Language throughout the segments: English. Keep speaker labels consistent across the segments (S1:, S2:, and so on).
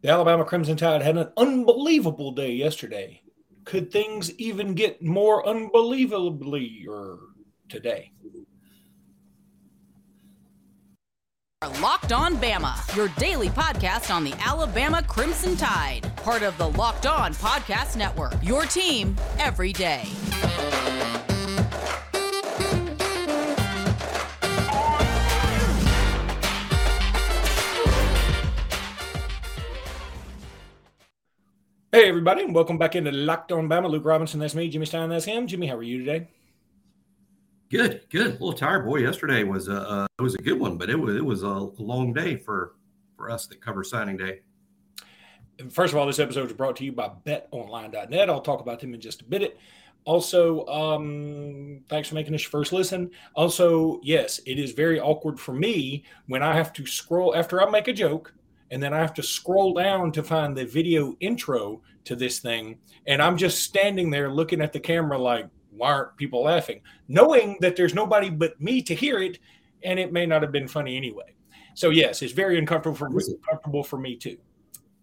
S1: The Alabama Crimson Tide had an unbelievable day yesterday. Could things even get more unbelievably today?
S2: Locked On Bama, your daily podcast on the Alabama Crimson Tide, part of the Locked On Podcast Network. Your team every day.
S1: Hey, everybody, and welcome back into Locked On Bama. Luke Robinson, that's me. Jimmy Stein, that's him. Jimmy, how are you today?
S3: Good, good. A little tired, boy. Yesterday was a uh, it was a good one, but it was it was a long day for for us that cover signing day.
S1: First of all, this episode is brought to you by BetOnline.net. I'll talk about them in just a bit. Also, um, thanks for making this your first listen. Also, yes, it is very awkward for me when I have to scroll after I make a joke and then I have to scroll down to find the video intro to this thing. And I'm just standing there looking at the camera like, why aren't people laughing? Knowing that there's nobody but me to hear it, and it may not have been funny anyway. So yes, it's very uncomfortable for me, comfortable for me too.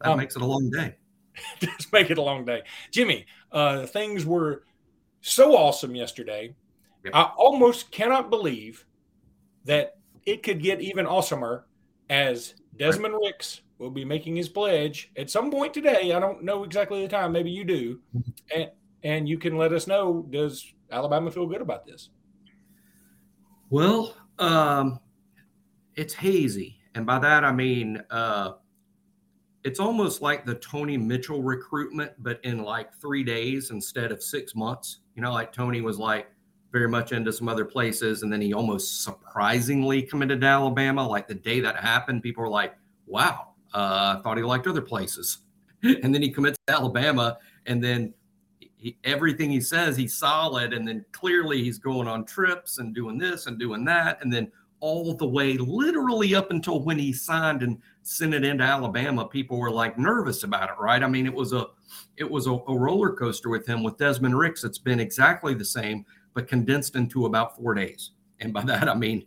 S3: That um, makes it a long day.
S1: just make it a long day. Jimmy, uh, things were so awesome yesterday. Yep. I almost cannot believe that it could get even awesomer as Desmond Ricks will be making his pledge at some point today. I don't know exactly the time. Maybe you do, and and you can let us know. Does Alabama feel good about this?
S3: Well, um, it's hazy, and by that I mean uh, it's almost like the Tony Mitchell recruitment, but in like three days instead of six months. You know, like Tony was like very much into some other places, and then he almost surprisingly committed to Alabama. Like the day that happened, people were like, "Wow, uh, I thought he liked other places. and then he commits to Alabama, and then he, everything he says, he's solid. And then clearly he's going on trips and doing this and doing that. And then all the way, literally up until when he signed and sent it into Alabama, people were like nervous about it, right? I mean, it was a it was a, a roller coaster with him. With Desmond Ricks, it's been exactly the same, but condensed into about four days. And by that I mean,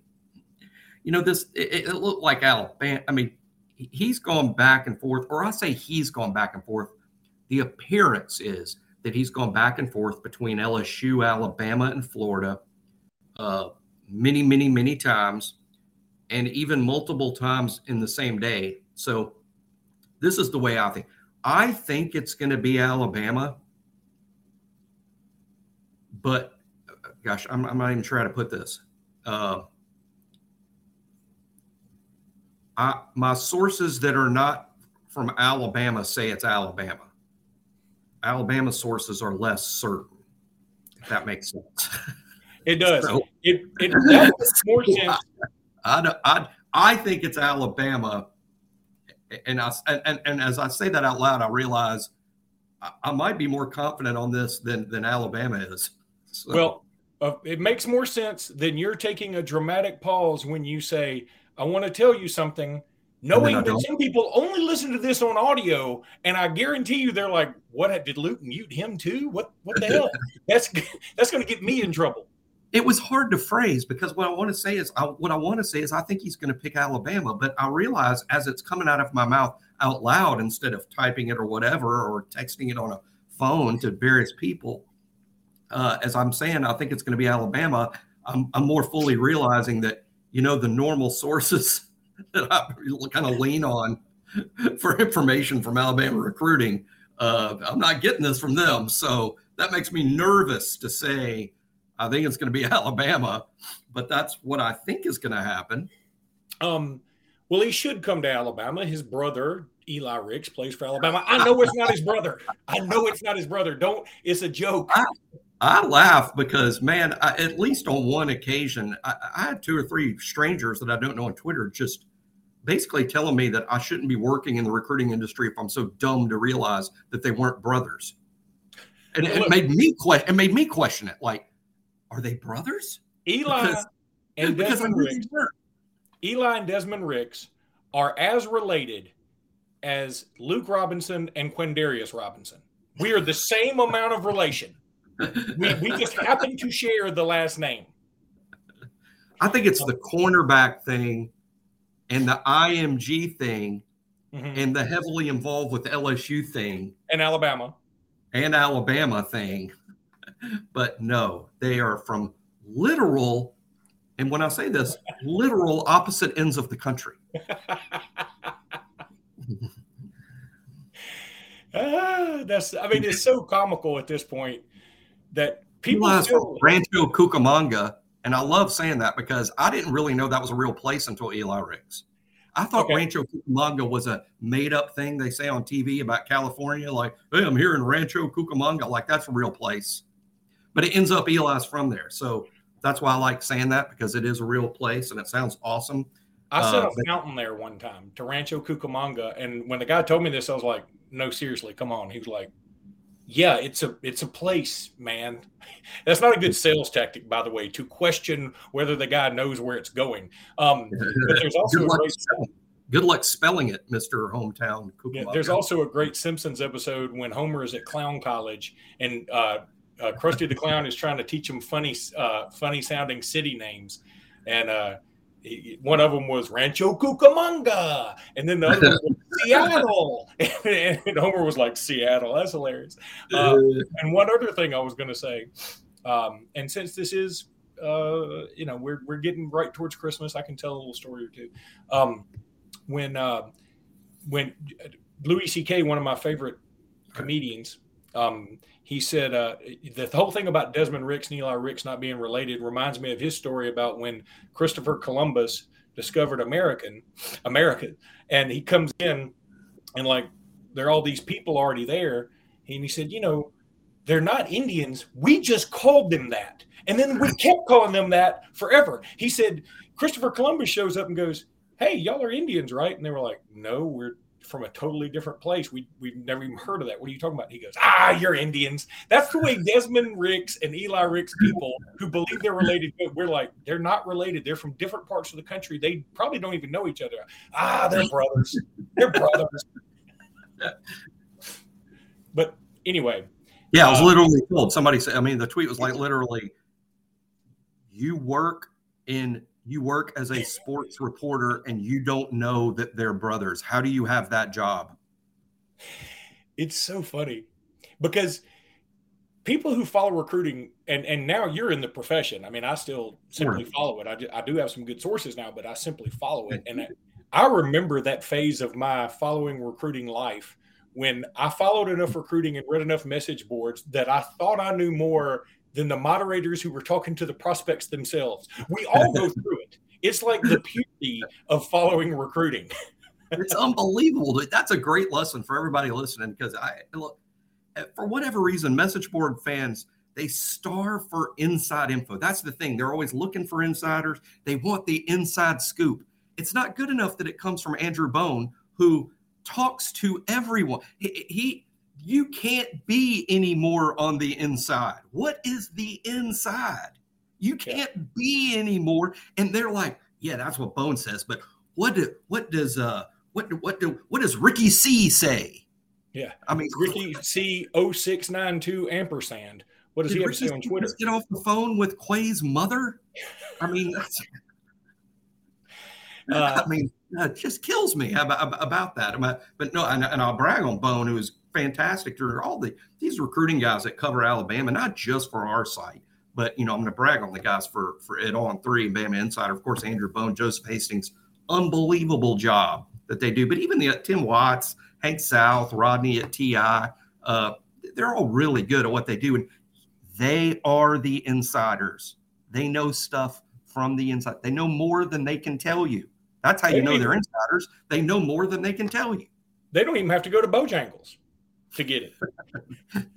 S3: you know, this it, it looked like Alabama. I mean, he's gone back and forth, or I say he's gone back and forth. The appearance is that he's gone back and forth between LSU, Alabama, and Florida uh, many, many, many times, and even multiple times in the same day. So, this is the way I think. I think it's going to be Alabama, but gosh, I'm, I'm not even trying to put this. Uh, I, my sources that are not from Alabama say it's Alabama. Alabama sources are less certain. If that makes sense.
S1: It does. So, it it makes more sense.
S3: I, I, I think it's Alabama, and I and, and as I say that out loud, I realize I, I might be more confident on this than than Alabama is.
S1: So. Well, uh, it makes more sense than you're taking a dramatic pause when you say I want to tell you something, knowing that some people only listen to this on audio, and I guarantee you they're like, "What did Luke mute him too? What what the hell? That's that's going to get me in trouble."
S3: It was hard to phrase because what I want to say is I, what I want to say is I think he's going to pick Alabama, but I realize as it's coming out of my mouth out loud instead of typing it or whatever or texting it on a phone to various people. Uh, as I'm saying, I think it's going to be Alabama. I'm, I'm more fully realizing that you know, the normal sources that I kind of lean on for information from Alabama recruiting. Uh, I'm not getting this from them. So that makes me nervous to say, I think it's going to be Alabama, but that's what I think is going to happen.
S1: Um, well, he should come to Alabama. His brother, Eli Ricks, plays for Alabama. I know it's not his brother. I know it's not his brother. Don't, it's a joke.
S3: I, I laugh because, man, I, at least on one occasion, I, I, had two or three strangers that I don't know on Twitter just basically telling me that I shouldn't be working in the recruiting industry if I'm so dumb to realize that they weren't brothers. And it, made me question. It made me question it. Like, are they brothers?
S1: Eli because, and Desmond Ricks. Eli and Desmond Ricks are as related as Luke Robinson and Quindarius Robinson. We are the same amount of relation we, we just happen to share the last name.
S3: I think it's the cornerback thing and the IMG thing mm-hmm. and the heavily involved with LSU thing
S1: and Alabama
S3: and Alabama thing. But no, they are from literal, and when I say this, literal opposite ends of the country.
S1: ah, that's, I mean, it's so comical at this point that people feel,
S3: Rancho Cucamonga, and I love saying that because I didn't really know that was a real place until Eli Ricks. I thought okay. Rancho Cucamonga was a made up thing they say on TV about California, like, hey, I'm here in Rancho Cucamonga. Like, that's a real place. But it ends up Eli's from there. So that's why I like saying that because it is a real place and it sounds awesome.
S1: I set uh, a fountain there one time to Rancho Cucamonga. And when the guy told me this, I was like, no, seriously, come on. He was like, yeah, it's a it's a place, man. That's not a good sales tactic, by the way, to question whether the guy knows where it's going. Um, but there's also
S3: good,
S1: luck
S3: great, good luck spelling it, Mister Hometown.
S1: Yeah, there's also a great Simpsons episode when Homer is at clown college and uh, uh, Krusty the Clown is trying to teach him funny, uh, funny sounding city names, and uh, one of them was Rancho Cucamonga, and then the other was Seattle. And, and, Homer was like, Seattle. That's hilarious. Uh, and one other thing I was going to say, um, and since this is, uh, you know, we're, we're getting right towards Christmas, I can tell a little story or two. Um, when, uh, when Louis C.K., one of my favorite comedians, um, he said uh, the whole thing about Desmond Ricks and Eli Ricks not being related reminds me of his story about when Christopher Columbus discovered American America, and he comes in and like there are all these people already there, and he said, you know, they're not Indians. We just called them that, and then we kept calling them that forever. He said Christopher Columbus shows up and goes, "Hey, y'all are Indians, right?" And they were like, "No, we're from a totally different place. We we've never even heard of that. What are you talking about? He goes, Ah, you're Indians. That's the way Desmond Ricks and Eli Ricks people who believe they're related. We're like, they're not related. They're from different parts of the country. They probably don't even know each other. Ah, they're brothers. They're brothers. but anyway.
S3: Yeah, I was uh, literally told somebody said, I mean, the tweet was like literally, you work in you work as a sports reporter and you don't know that they're brothers. How do you have that job?
S1: It's so funny because people who follow recruiting and and now you're in the profession. I mean, I still simply sure. follow it. I do, I do have some good sources now, but I simply follow it. And I, mm-hmm. I remember that phase of my following recruiting life when I followed enough mm-hmm. recruiting and read enough message boards that I thought I knew more than the moderators who were talking to the prospects themselves. We all go through it. It's like the purity of following recruiting.
S3: it's unbelievable. That's a great lesson for everybody listening because I look eh, for whatever reason, message board fans they starve for inside info. That's the thing. They're always looking for insiders. They want the inside scoop. It's not good enough that it comes from Andrew Bone, who talks to everyone. He, he you can't be anymore on the inside. What is the inside? You can't yeah. be anymore. And they're like, yeah, that's what Bone says. But what do, what does uh what what do what does Ricky C say?
S1: Yeah, I mean Ricky C 0692 ampersand. What does he have Ricky to say on Twitter?
S3: Get off the phone with Quay's mother. I mean, that's, uh, I mean, it just kills me about, about that. But no, and, and I'll brag on Bone, who is fantastic through all the these recruiting guys that cover Alabama, not just for our site, but you know, I'm going to brag on the guys for for it on three, and Bama Insider, of course, Andrew Bone, Joseph Hastings, unbelievable job that they do. But even the uh, Tim Watts, Hank South, Rodney at TI, uh, they're all really good at what they do, and they are the insiders. They know stuff from the inside. They know more than they can tell you. That's how you know they're insiders. They know more than they can tell you.
S1: They don't even have to go to Bojangles to get it.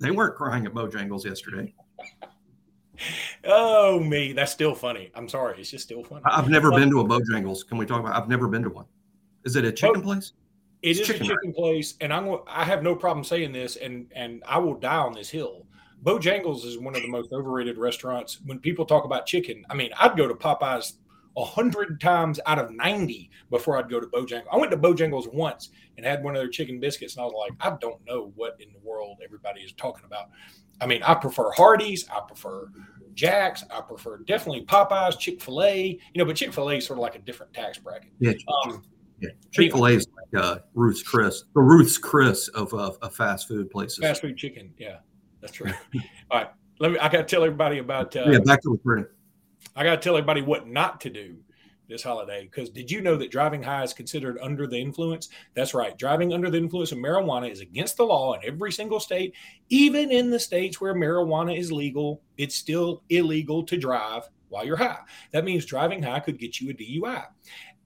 S3: they weren't crying at Bojangles yesterday.
S1: oh me, that's still funny. I'm sorry, it's just still funny.
S3: I've never been to a Bojangles. Can we talk about? I've never been to one. Is it a chicken oh, place?
S1: It it's is chicken, a chicken right? place, and I'm I have no problem saying this, and and I will die on this hill. Bojangles is one of the most overrated restaurants. When people talk about chicken, I mean, I'd go to Popeyes a hundred times out of ninety before I'd go to Bojangles. I went to Bojangles once and had one of their chicken biscuits, and I was like, I don't know what in the world everybody is talking about. I mean, I prefer Hardee's, I prefer Jack's, I prefer definitely Popeyes, Chick Fil A. You know, but Chick Fil A is sort of like a different tax bracket.
S3: Yeah. Um, Yeah. Chick Fil A is like uh, Ruth's Chris, the Ruth's Chris of, of, of fast food places.
S1: Fast food chicken. Yeah, that's right. All right, let me. I got to tell everybody about. Uh,
S3: yeah, back to recruiting.
S1: I got to tell everybody what not to do this holiday because did you know that driving high is considered under the influence? That's right. Driving under the influence of marijuana is against the law in every single state. Even in the states where marijuana is legal, it's still illegal to drive while you're high. That means driving high could get you a DUI.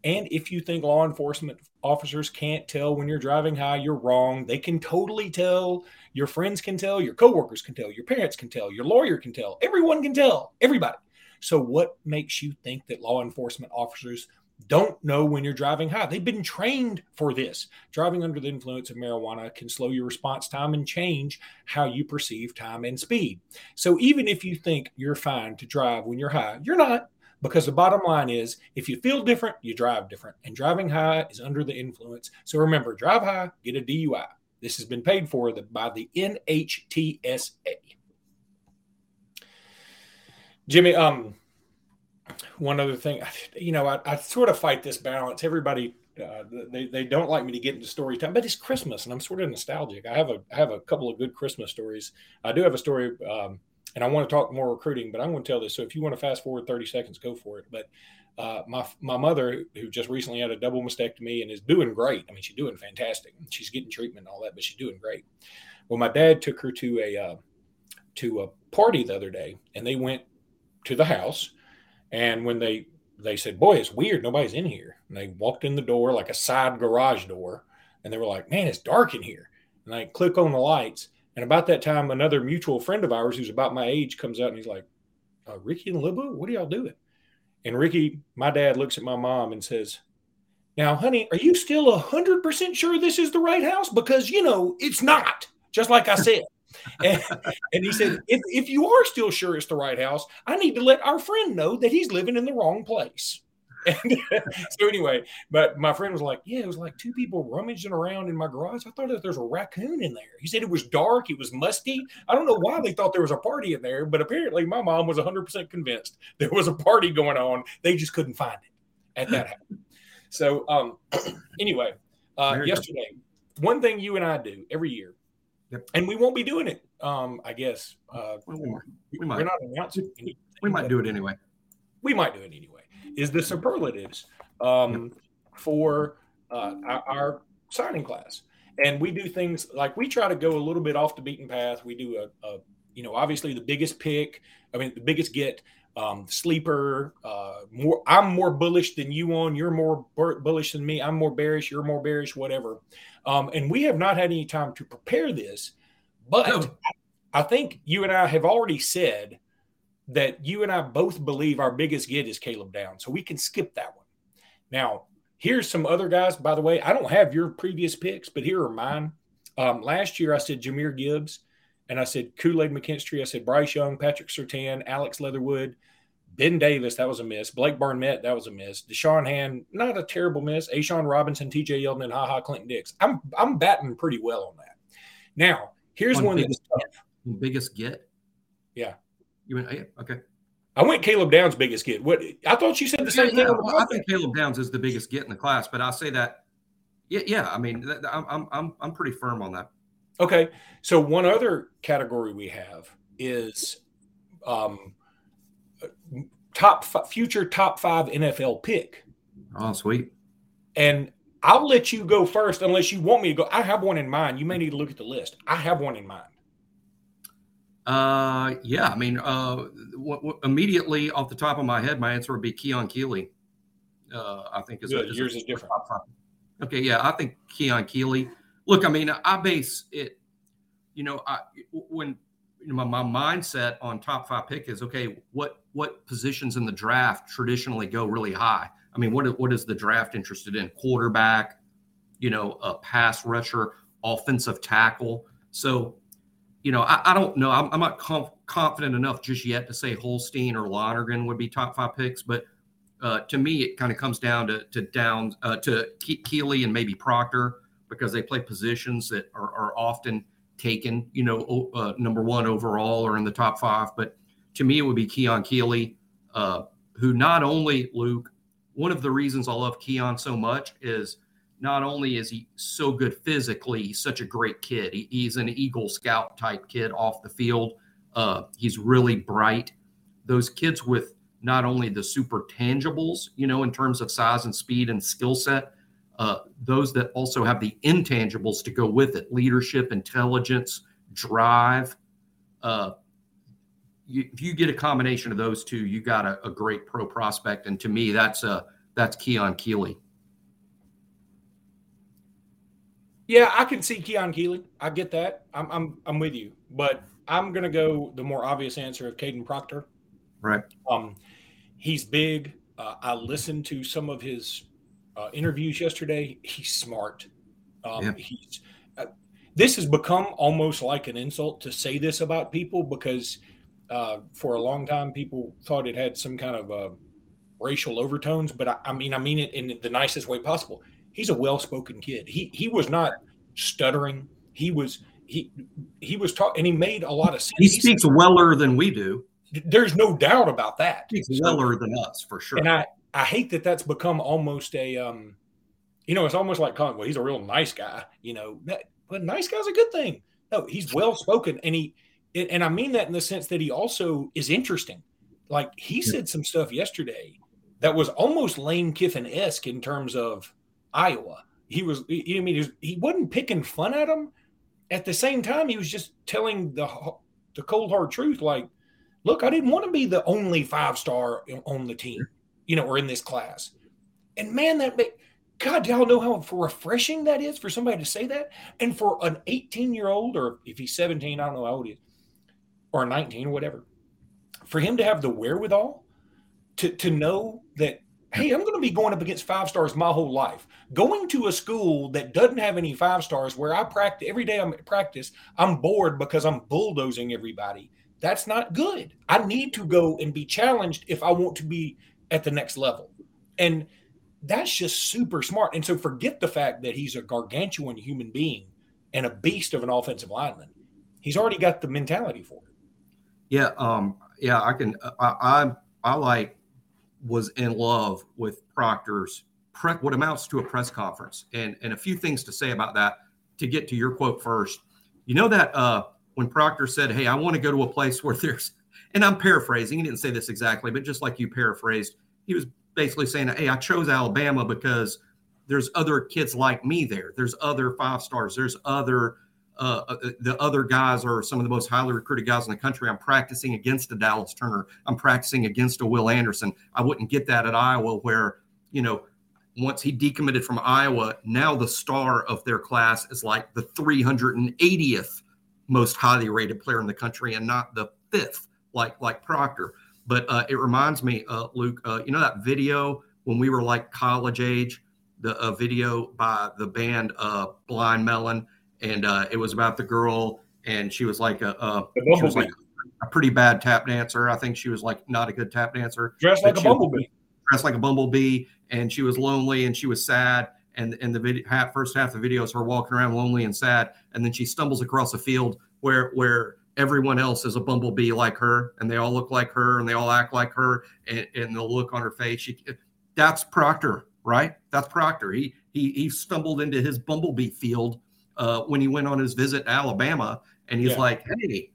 S1: And if you think law enforcement officers can't tell when you're driving high, you're wrong. They can totally tell. Your friends can tell. Your coworkers can tell. Your parents can tell. Your lawyer can tell. Everyone can tell. Everybody. So, what makes you think that law enforcement officers don't know when you're driving high? They've been trained for this. Driving under the influence of marijuana can slow your response time and change how you perceive time and speed. So, even if you think you're fine to drive when you're high, you're not. Because the bottom line is, if you feel different, you drive different. And driving high is under the influence. So remember, drive high, get a DUI. This has been paid for by the NHTSA. Jimmy, um, one other thing, you know, I, I sort of fight this balance. Everybody, uh, they, they don't like me to get into story time, but it's Christmas and I'm sort of nostalgic. I have a I have a couple of good Christmas stories. I do have a story, um, and I want to talk more recruiting, but I'm going to tell this. So if you want to fast forward 30 seconds, go for it. But uh, my my mother, who just recently had a double mastectomy and is doing great. I mean, she's doing fantastic. She's getting treatment and all that, but she's doing great. Well, my dad took her to a uh, to a party the other day, and they went to the house. And when they they said, "Boy, it's weird. Nobody's in here," and they walked in the door like a side garage door, and they were like, "Man, it's dark in here." And I click on the lights, and about that time, another mutual friend of ours who's about my age comes out and he's like, uh, "Ricky and Libu, what are y'all doing?" And Ricky, my dad, looks at my mom and says, "Now, honey, are you still hundred percent sure this is the right house? Because you know it's not." Just like I said and, and, he said, if, if you are still sure it's the right house, I need to let our friend know that he's living in the wrong place. And so anyway, but my friend was like, "Yeah, it was like two people rummaging around in my garage. I thought that there's a raccoon in there." He said it was dark, it was musty. I don't know why they thought there was a party in there, but apparently my mom was 100% convinced there was a party going on. They just couldn't find it at that house. So um, anyway, uh, yesterday, one thing you and I do every year Yep. And we won't be doing it. Um, I guess uh,
S3: we, we might. We're not announcing. Anything, we might do it anyway.
S1: We might do it anyway. Is the superlatives um, yep. for uh, our, our, signing class, and we do things like we try to go a little bit off the beaten path. We do a, a you know, obviously the biggest pick. I mean, the biggest get. Um, sleeper. Uh, more. I'm more bullish than you on. You're more bullish than me. I'm more bearish. You're more bearish. Whatever. Um, and we have not had any time to prepare this, but no. I think you and I have already said that you and I both believe our biggest get is Caleb Down. So we can skip that one. Now, here's some other guys. By the way, I don't have your previous picks, but here are mine. Um, last year, I said Jahmyr Gibbs, and I said Kool Aid McKinstry. I said Bryce Young, Patrick Surtain, Alex Leatherwood, Ben Davis, that was a miss. Blake Barnett, that was a miss. Da'Shawn Hand, not a terrible miss. A'Shawn Robinson, TJ Yeldon, and Ha Ha Clinton Dix. I'm I'm batting pretty well on that. Now, here's one, one
S3: biggest, that's Biggest get?
S1: Yeah.
S3: You went, yeah, okay.
S1: I went Caleb Downs' biggest get. What I thought you said the same yeah, thing.
S3: Well, I think Caleb Downs is the biggest get in the class, but I'll say that. Yeah, yeah. I mean, I'm I'm I'm pretty firm on that.
S1: Okay, so one other category we have is um, top future top five NFL pick.
S3: Oh, sweet.
S1: And I'll let you go first unless you want me to go. I have one in mind. You may need to look at the list. I have one in mind.
S3: Uh, yeah. I mean, uh, w- w- immediately off the top of my head, my answer would be Keon Keeley. Uh, I think is,
S1: Good. Is yours is different.
S3: Okay, yeah, I think Keon Keeley. Look, I mean, I base it. You know, I when you know, my, my mindset on top five pick is okay. What what positions in the draft traditionally go really high? I mean, what what is the draft interested in? Quarterback, you know, a pass rusher, offensive tackle. So, you know, I, I don't know. I'm, I'm not conf- confident enough just yet to say Holstein or Lonergan would be top five picks, but uh, to me, it kind of comes down to to down uh, to Ke- Keeley and maybe Proctor because they play positions that are, are often taken, you know, uh, number one overall or in the top five. But to me, it would be Keon Keeley, uh, who not only Luke. One of the reasons I love Keon so much is not only is he so good physically, he's such a great kid. He, he's an Eagle Scout type kid off the field. Uh, he's really bright. Those kids with not only the super tangibles, you know, in terms of size and speed and skill set, uh, those that also have the intangibles to go with it leadership, intelligence, drive. Uh, you, if you get a combination of those two, you got a, a great pro prospect. And to me, that's uh, that's Keon Keeley.
S1: Yeah, I can see Keon Keeley. I get that. I'm I'm I'm with you, but I'm gonna go the more obvious answer of Kadyn Proctor.
S3: Right.
S1: Um, he's big. Uh, I listened to some of his uh, interviews yesterday. He's smart. Um, yeah. He's. Uh, this has become almost like an insult to say this about people because uh, for a long time people thought it had some kind of uh, racial overtones. But I, I mean, I mean it in the nicest way possible he's a well-spoken kid. He he was not stuttering. He was he he was talking and he made a lot of sense.
S3: He speaks weller than we do.
S1: There's no doubt about that.
S3: He speaks weller than us for sure.
S1: And I I hate that that's become almost a um, you know, it's almost like calling well, he's a real nice guy. You know, but nice guy's a good thing. No, he's well spoken, and he and I mean that in the sense that he also is interesting. Like he said some stuff yesterday that was almost Lane Kiffin esque in terms of Iowa. He was, you know, I mean, he, was, he wasn't picking fun at him. At the same time, he was just telling the the cold hard truth. Like, look, I didn't want to be the only five star on the team, you know, or in this class. And man, that God, do y'all know how refreshing that is for somebody to say that? And for an 18 year old, or if he's 17, I don't know how old he is, or 19 or whatever, for him to have the wherewithal to, to know that hey, I'm going to be going up against five stars my whole life. Going to a school that doesn't have any five stars where I practice every day I'm at practice, I'm bored because I'm bulldozing everybody. That's not good. I need to go and be challenged if I want to be at the next level. And that's just super smart. And so forget the fact that he's a gargantuan human being and a beast of an offensive lineman. He's already got the mentality for it.
S3: Yeah, um, yeah, I can. I, I, I like was in love with Proctor's pre- what amounts to a press conference, and and a few things to say about that. To get to your quote first, you know that uh, when Proctor said, "Hey, I want to go to a place where there's," and I'm paraphrasing, he didn't say this exactly, but just like you paraphrased, he was basically saying, "Hey, I chose Alabama because." There's other kids like me there. There's other five stars. There's other uh, uh, the other guys are some of the most highly recruited guys in the country. I'm practicing against a Dallas Turner. I'm practicing against a Will Anderson. I wouldn't get that at Iowa, where you know once he decommitted from Iowa, now the star of their class is like the 380th most highly rated player in the country, and not the fifth like like Proctor. But uh, it reminds me, uh, Luke, uh, you know that video when we were like college age, the video by the band uh, Blind Melon and uh, it was about the girl, and she was like a, a she was like a pretty bad tap dancer. I think she was like not a good tap dancer.
S1: Dressed like a bumblebee.
S3: Dressed like a bumblebee, and she was lonely and she was sad. And and the video, half, first half of the video is her walking around lonely and sad, and then she stumbles across a field where where everyone else is a bumblebee like her, and they all look like her, and they all act like her, and, and the look on her face. She, that's Proctor, right? That's Proctor. He he he stumbled into his bumblebee field uh, when he went on his visit to Alabama, and he's yeah. like, "Hey,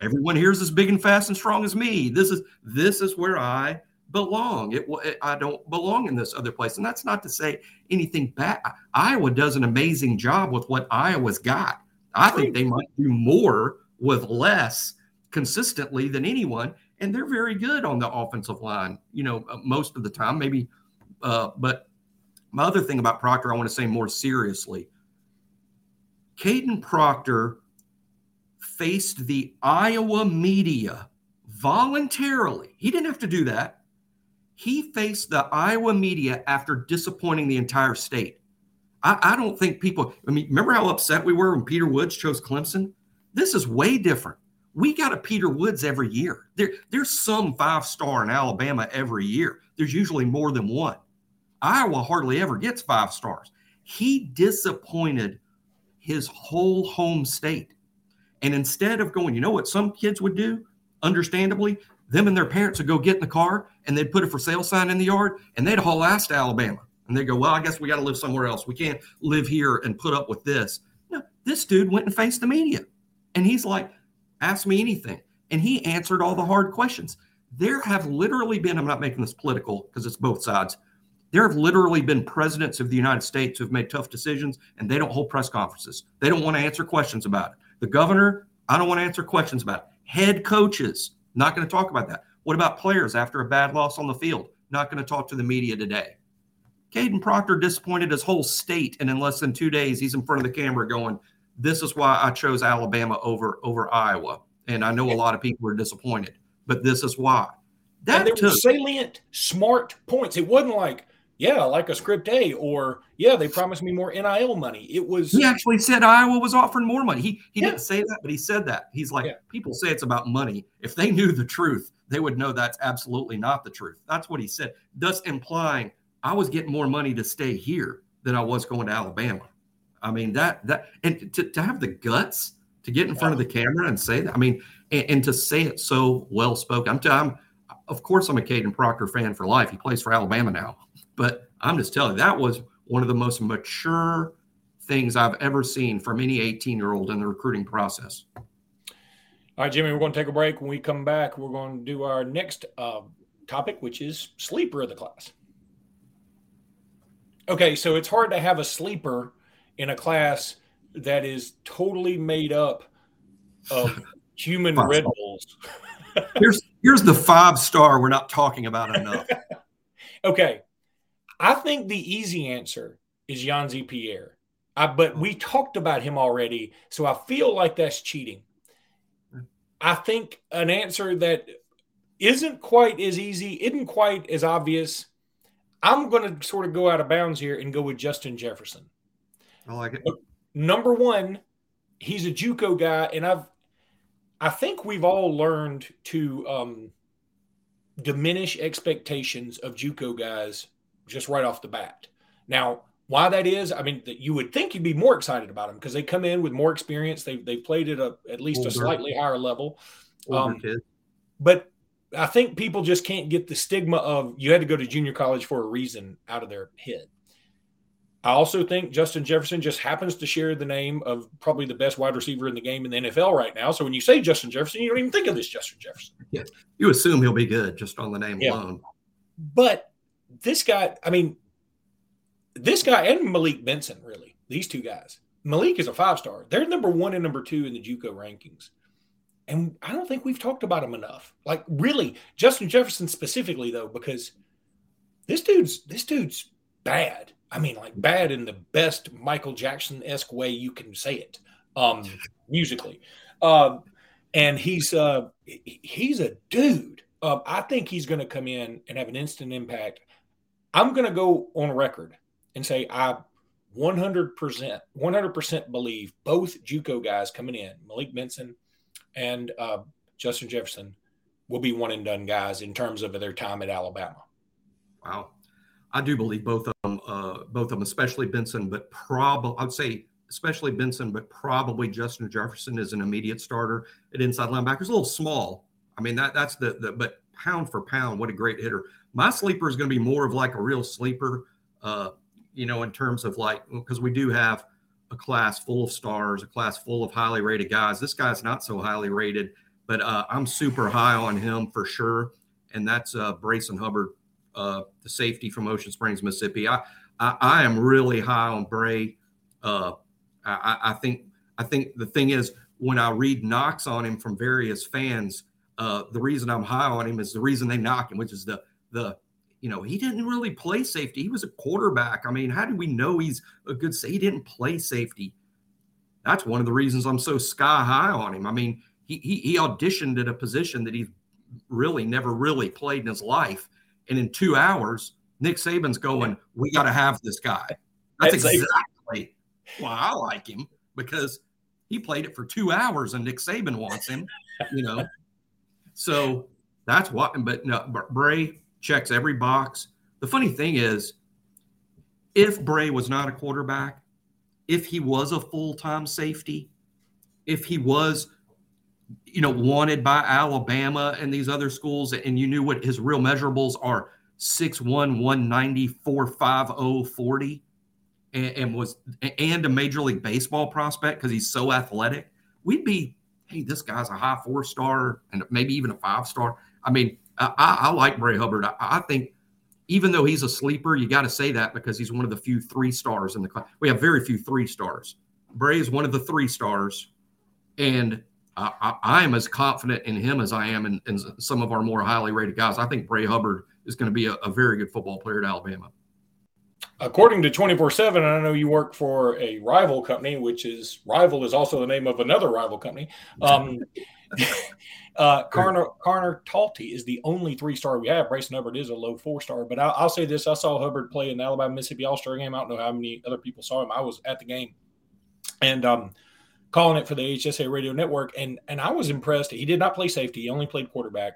S3: everyone here's as big and fast and strong as me. This is this is where I belong. It, it, I don't belong in this other place." And that's not to say anything bad. Iowa does an amazing job with what Iowa's got. I think they might do more with less consistently than anyone, and they're very good on the offensive line. You know, uh, most of the time, maybe. Uh, but my other thing about Proctor, I want to say more seriously Kadyn Proctor faced the Iowa media voluntarily. He didn't have to do that. He faced the Iowa media after disappointing the entire state. I, I, don't think people, I mean, remember how upset we were when Peter Woods chose Clemson? This is way different. We got a Peter Woods every year. There, there's some five star in Alabama every year. There's usually more than one. Iowa hardly ever gets five stars. He disappointed his whole home state. And instead of going, you know what some kids would do, understandably, them and their parents would go get in the car and they'd put a for sale sign in the yard and they'd haul ass to Alabama. And they'd go, well, I guess we got to live somewhere else. We can't live here and put up with this. No, this dude went and faced the media. And he's like, ask me anything. And he answered all the hard questions. There have literally been, I'm not making this political because it's both sides. There have literally been presidents of the United States who've made tough decisions and they don't hold press conferences. They don't want to answer questions about it. The governor, I don't want to answer questions about it. Head coaches, not going to talk about that. What about players after a bad loss on the field? Not going to talk to the media today. Kadyn Proctor disappointed his whole state, and in less than two days, he's in front of the camera going, "This is why I chose Alabama over over Iowa." And I know a lot of people are disappointed, but this is why.
S1: That and there took, were salient, smart points. It wasn't like, yeah, like a script A, or yeah, they promised me more NIL money. It was.
S3: He actually said Iowa was offering more money. He he yeah. didn't say that, but he said that. He's like, yeah. people say it's about money. If they knew the truth, they would know that's absolutely not the truth. That's what he said, thus implying I was getting more money to stay here than I was going to Alabama. I mean that that and to, to have the guts to get in front of the camera and say that. I mean, and, and to say it so well spoken. I'm, t- I'm of course I'm a Kadyn Proctor fan for life. He plays for Alabama now, but I'm just telling you that was one of the most mature things I've ever seen from any 18 year old in the recruiting process.
S1: All right, Jimmy, we're going to take a break. When we come back, we're going to do our next uh, topic, which is sleeper of the class. Okay, so it's hard to have a sleeper in a class that is totally made up of human Red Bulls.
S3: here's here's the five star we're not talking about enough.
S1: okay, I think the easy answer is Yhonzae Pierre. I, but we talked about him already, so I feel like that's cheating. I think an answer that isn't quite as easy, isn't quite as obvious, I'm going to sort of go out of bounds here and go with Justin Jefferson.
S3: I like it.
S1: Number one, he's a JUCO guy, and I've I think we've all learned to um, diminish expectations of JUCO guys just right off the bat. Now, why that is, I mean, that you would think you'd be more excited about them because they come in with more experience. They they played at a at least Older. a slightly higher level. Um, but I think people just can't get the stigma of you had to go to junior college for a reason out of their head. I also think Justin Jefferson just happens to share the name of probably the best wide receiver in the game in the NFL right now. So when you say Justin Jefferson, you don't even think of this Justin Jefferson.
S3: Yeah. You assume he'll be good just on the name yeah. alone.
S1: But this guy, I mean, this guy and Malik Benson, really, these two guys. Malik is a five star. They're number one and number two in the JUCO rankings. And I don't think we've talked about him enough. Like really, Justin Jefferson specifically though, because this dude's this dude's bad. I mean, like bad in the best Michael Jackson esque way you can say it, um, musically. Um, and he's uh, he's a dude. Um, I think he's going to come in and have an instant impact. I'm going to go on record and say I 100% 100% believe both JUCO guys coming in, Malik Benson and uh, Justin Jefferson will be one and done guys in terms of their time at Alabama.
S3: Wow, I do believe both of them, uh, both of them, especially Benson, but probably I'd say especially Benson, but probably Justin Jefferson is an immediate starter at inside linebacker. It's a little small. I mean that that's the the but pound for pound, what a great hitter. My sleeper is going to be more of like a real sleeper, uh, you know, in terms of like because we do have a class full of stars, a class full of highly rated guys. This guy's not so highly rated, but uh, I'm super high on him for sure. And that's uh, Brayson Hubbard, uh, the safety from Ocean Springs, Mississippi. I I, I am really high on Bray. Uh, I, I, think I think the thing is when I read knocks on him from various fans, uh, the reason I'm high on him is the reason they knock him, which is the the you know, he didn't really play safety. He was a quarterback. I mean, how do we know he's a good He didn't play safety. That's one of the reasons I'm so sky high on him. I mean, he, he, he auditioned at a position that he's really never really played in his life. And in two hours, Nick Saban's going, we got to have this guy. That's exactly why I like him because he played it for two hours and Nick Saban wants him, you know. So that's what, but no, Bray, checks every box. The funny thing is, if Bray was not a quarterback, if he was a full time safety, if he was, you know, wanted by Alabama and these other schools, and you knew what his real measurables are 6'1, 190, 450, 40, and, and was and a major league baseball prospect because he's so athletic, we'd be, hey, this guy's a high four star and maybe even a five star. I mean, I, I like Bray Hubbard. I, I think even though he's a sleeper, you got to say that because he's one of the few three stars in the class. We have very few three stars. Bray is one of the three stars, and I, am as confident in him as I am in, in, some of our more highly rated guys. I think Bray Hubbard is going to be a, a very good football player at Alabama.
S1: According to 24 7, I know you work for a rival company, which is Rival is also the name of another rival company. Um, uh, Carner, Conor Talty is the only three star we have. Bryson Hubbard is a low four star, but I'll, I'll say this I saw Hubbard play in the Alabama Mississippi All Star game. I don't know how many other people saw him. I was at the game. And um, calling it for the HSA Radio Network, and and I was impressed. He did not play safety; he only played quarterback.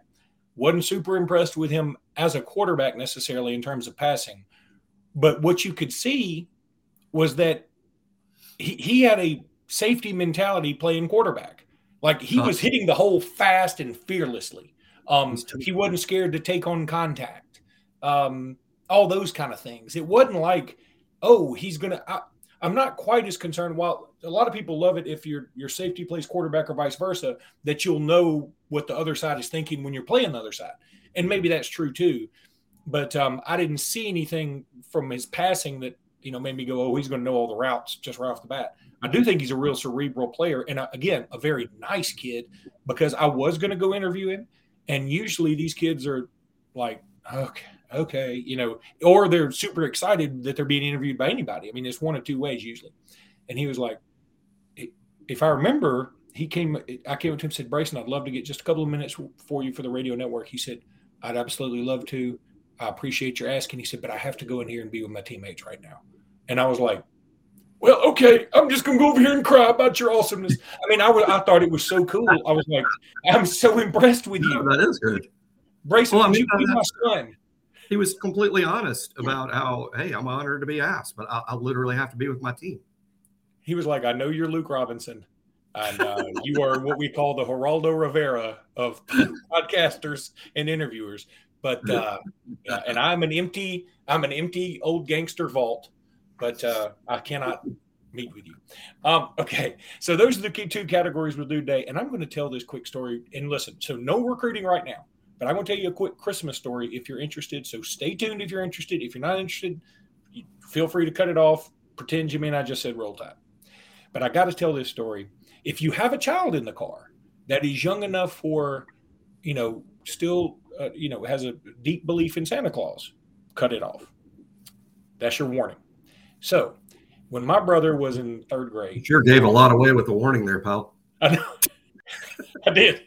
S1: wasn't super impressed with him as a quarterback necessarily in terms of passing, but what you could see was that he, he had a safety mentality playing quarterback. Like he was hitting the hole fast and fearlessly. Um, he wasn't scared to take on contact. Um, all those kind of things. It wasn't like, oh, he's gonna. I, I'm not quite as concerned. While a lot of people love it if your your safety plays quarterback or vice versa, that you'll know what the other side is thinking when you're playing the other side, and maybe that's true too. But um, I didn't see anything from his passing that you know made me go, oh, he's going to know all the routes just right off the bat. I do think he's a real cerebral player, and uh, again, a very nice kid. Because I was going to go interview him, and usually these kids are like, okay, okay, you know, or they're super excited that they're being interviewed by anybody. I mean, it's one of two ways usually. And he was like, if I remember, he came, I came up to him and said, Bryson, I'd love to get just a couple of minutes for you for the radio network. He said, I'd absolutely love to. I appreciate your asking. He said, but I have to go in here and be with my teammates right now. And I was like, well, okay, I'm just gonna go over here and cry about your awesomeness. I mean, I, was, I thought it was so cool. I was like, I'm so impressed with you.
S3: that is good.
S1: Bryson, well, I mean, you be my son
S3: he was completely honest about how, hey, I'm honored to be asked, but I, I literally have to be with my team.
S1: He was like, I know you're Luke Robinson, and uh, you are what we call the Geraldo Rivera of podcasters and interviewers. But uh, and I'm an empty, I'm an empty old gangster vault, but uh, I cannot meet with you. Um, okay, so those are the two categories we'll do today, and I'm going to tell this quick story. And listen, so no recruiting right now. But I want to tell you a quick Christmas story if you're interested. So stay tuned if you're interested. If you're not interested, feel free to cut it off. Pretend you mean I just said roll tide. But I got to tell this story. If you have a child in the car that is young enough for, you know, still, uh, you know, has a deep belief in Santa Claus, cut it off. That's your warning. So when my brother was in third grade,
S3: you sure gave a lot away with the warning there, pal.
S1: I know. I did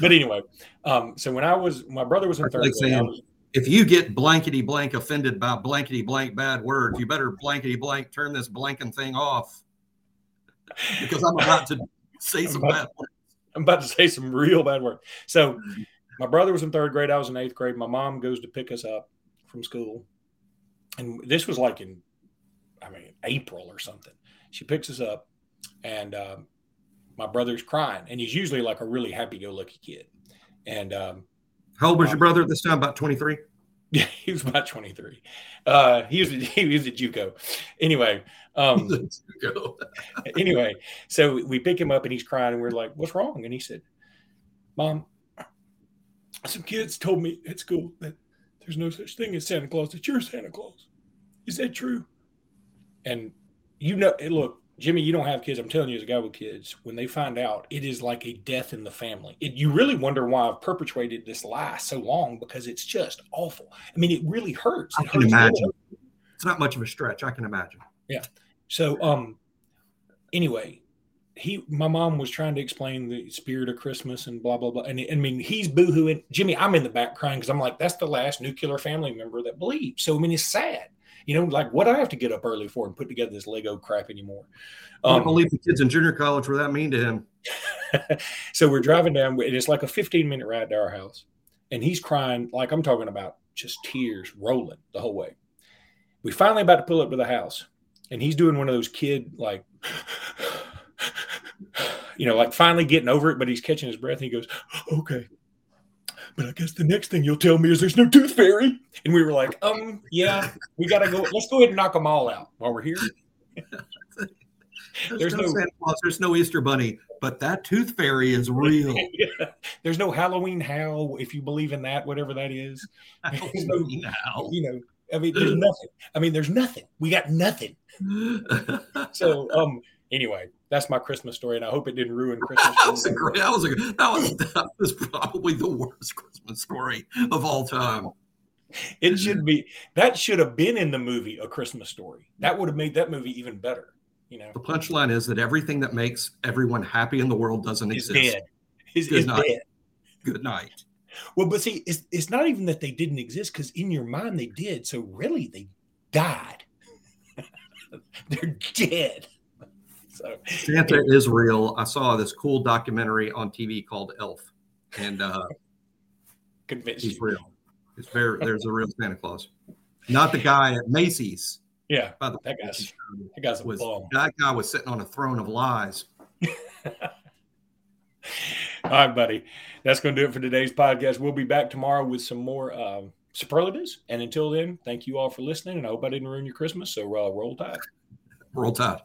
S1: but anyway, um, so when I was, my brother was in third like grade. Saying, was,
S3: if you get blankety blank offended by blankety blank bad words, you better blankety blank turn this blanking thing off because I'm about to say some bad words.
S1: I'm about to say some real bad words. So my brother was in third grade. I was in eighth grade. My mom goes to pick us up from school. And this was like in, I mean, April or something. She picks us up and um, my brother's crying, and he's usually like a really happy-go-lucky kid. And um,
S3: how old was your brother at this time? About twenty-three.
S1: Yeah, he was about twenty-three. Uh, he was he was at JUCO. Anyway, um, anyway, so we pick him up, and he's crying, and we're like, "What's wrong?" And he said, "Mom, some kids told me at school that there's no such thing as Santa Claus. That you're Santa Claus. Is that true?" And you know, look, Jimmy, you don't have kids. I'm telling you, as a guy with kids, when they find out, it is like a death in the family. It, you really wonder why I've perpetuated this lie so long because it's just awful. I mean, it really hurts. It
S3: I can hurts imagine. It's not much of a stretch. I can imagine.
S1: Yeah. So, um, anyway, he, my mom was trying to explain the spirit of Christmas and blah blah blah. And I mean, he's boohooing. Jimmy, I'm in the back crying because I'm like, that's the last nuclear family member that believes. So I mean, it's sad. You know, like what I have to get up early for and put together this Lego crap anymore.
S3: Um, I don't believe the kids in junior college were that mean to him.
S1: so we're driving down, and it's like a 15 minute ride to our house. And he's crying, like I'm talking about just tears rolling the whole way. We finally about to pull up to the house, and he's doing one of those kid like you know, like finally getting over it, but he's catching his breath. And he goes, "Okay, but I guess the next thing you'll tell me is there's no tooth fairy. And we were like, um, yeah, we gotta go. Let's go ahead and knock them all out while we're here.
S3: There's,
S1: There's
S3: no,
S1: no-
S3: Santa Claus, there's no Easter Bunny, but that tooth fairy is real.
S1: Yeah. There's no Halloween How, if you believe in that, whatever that is. There's no-
S3: now.
S1: You know, I mean, there's nothing. I mean, there's nothing. We got nothing. So, um, anyway, that's my Christmas story, and I hope it didn't ruin Christmas.
S3: that was a great. That was a. That was that was probably the worst Christmas story of all time.
S1: It should be that should have been in the movie A Christmas Story. That would have made that movie even better. You know,
S3: The punchline is that everything that makes everyone happy in the world doesn't
S1: is
S3: exist.
S1: dead. Is,
S3: Good
S1: is
S3: night.
S1: dead.
S3: Good night.
S1: Well, but see, it's, it's not even that they didn't exist because in your mind they did. So really, they died. They're dead. So
S3: Santa is real. I saw this cool documentary on TV called Elf, and uh,
S1: convinced
S3: he's real. It's very. There's a real Santa Claus, not the guy at Macy's.
S1: Yeah,
S3: By the
S1: that guy's that guy's a
S3: was that guy was sitting on a throne of lies.
S1: All right, buddy. That's going to do it for today's podcast. We'll be back tomorrow with some more um, superlatives. And until then, thank you all for listening. And I hope I didn't ruin your Christmas. So uh, roll tide.
S3: Roll Tide.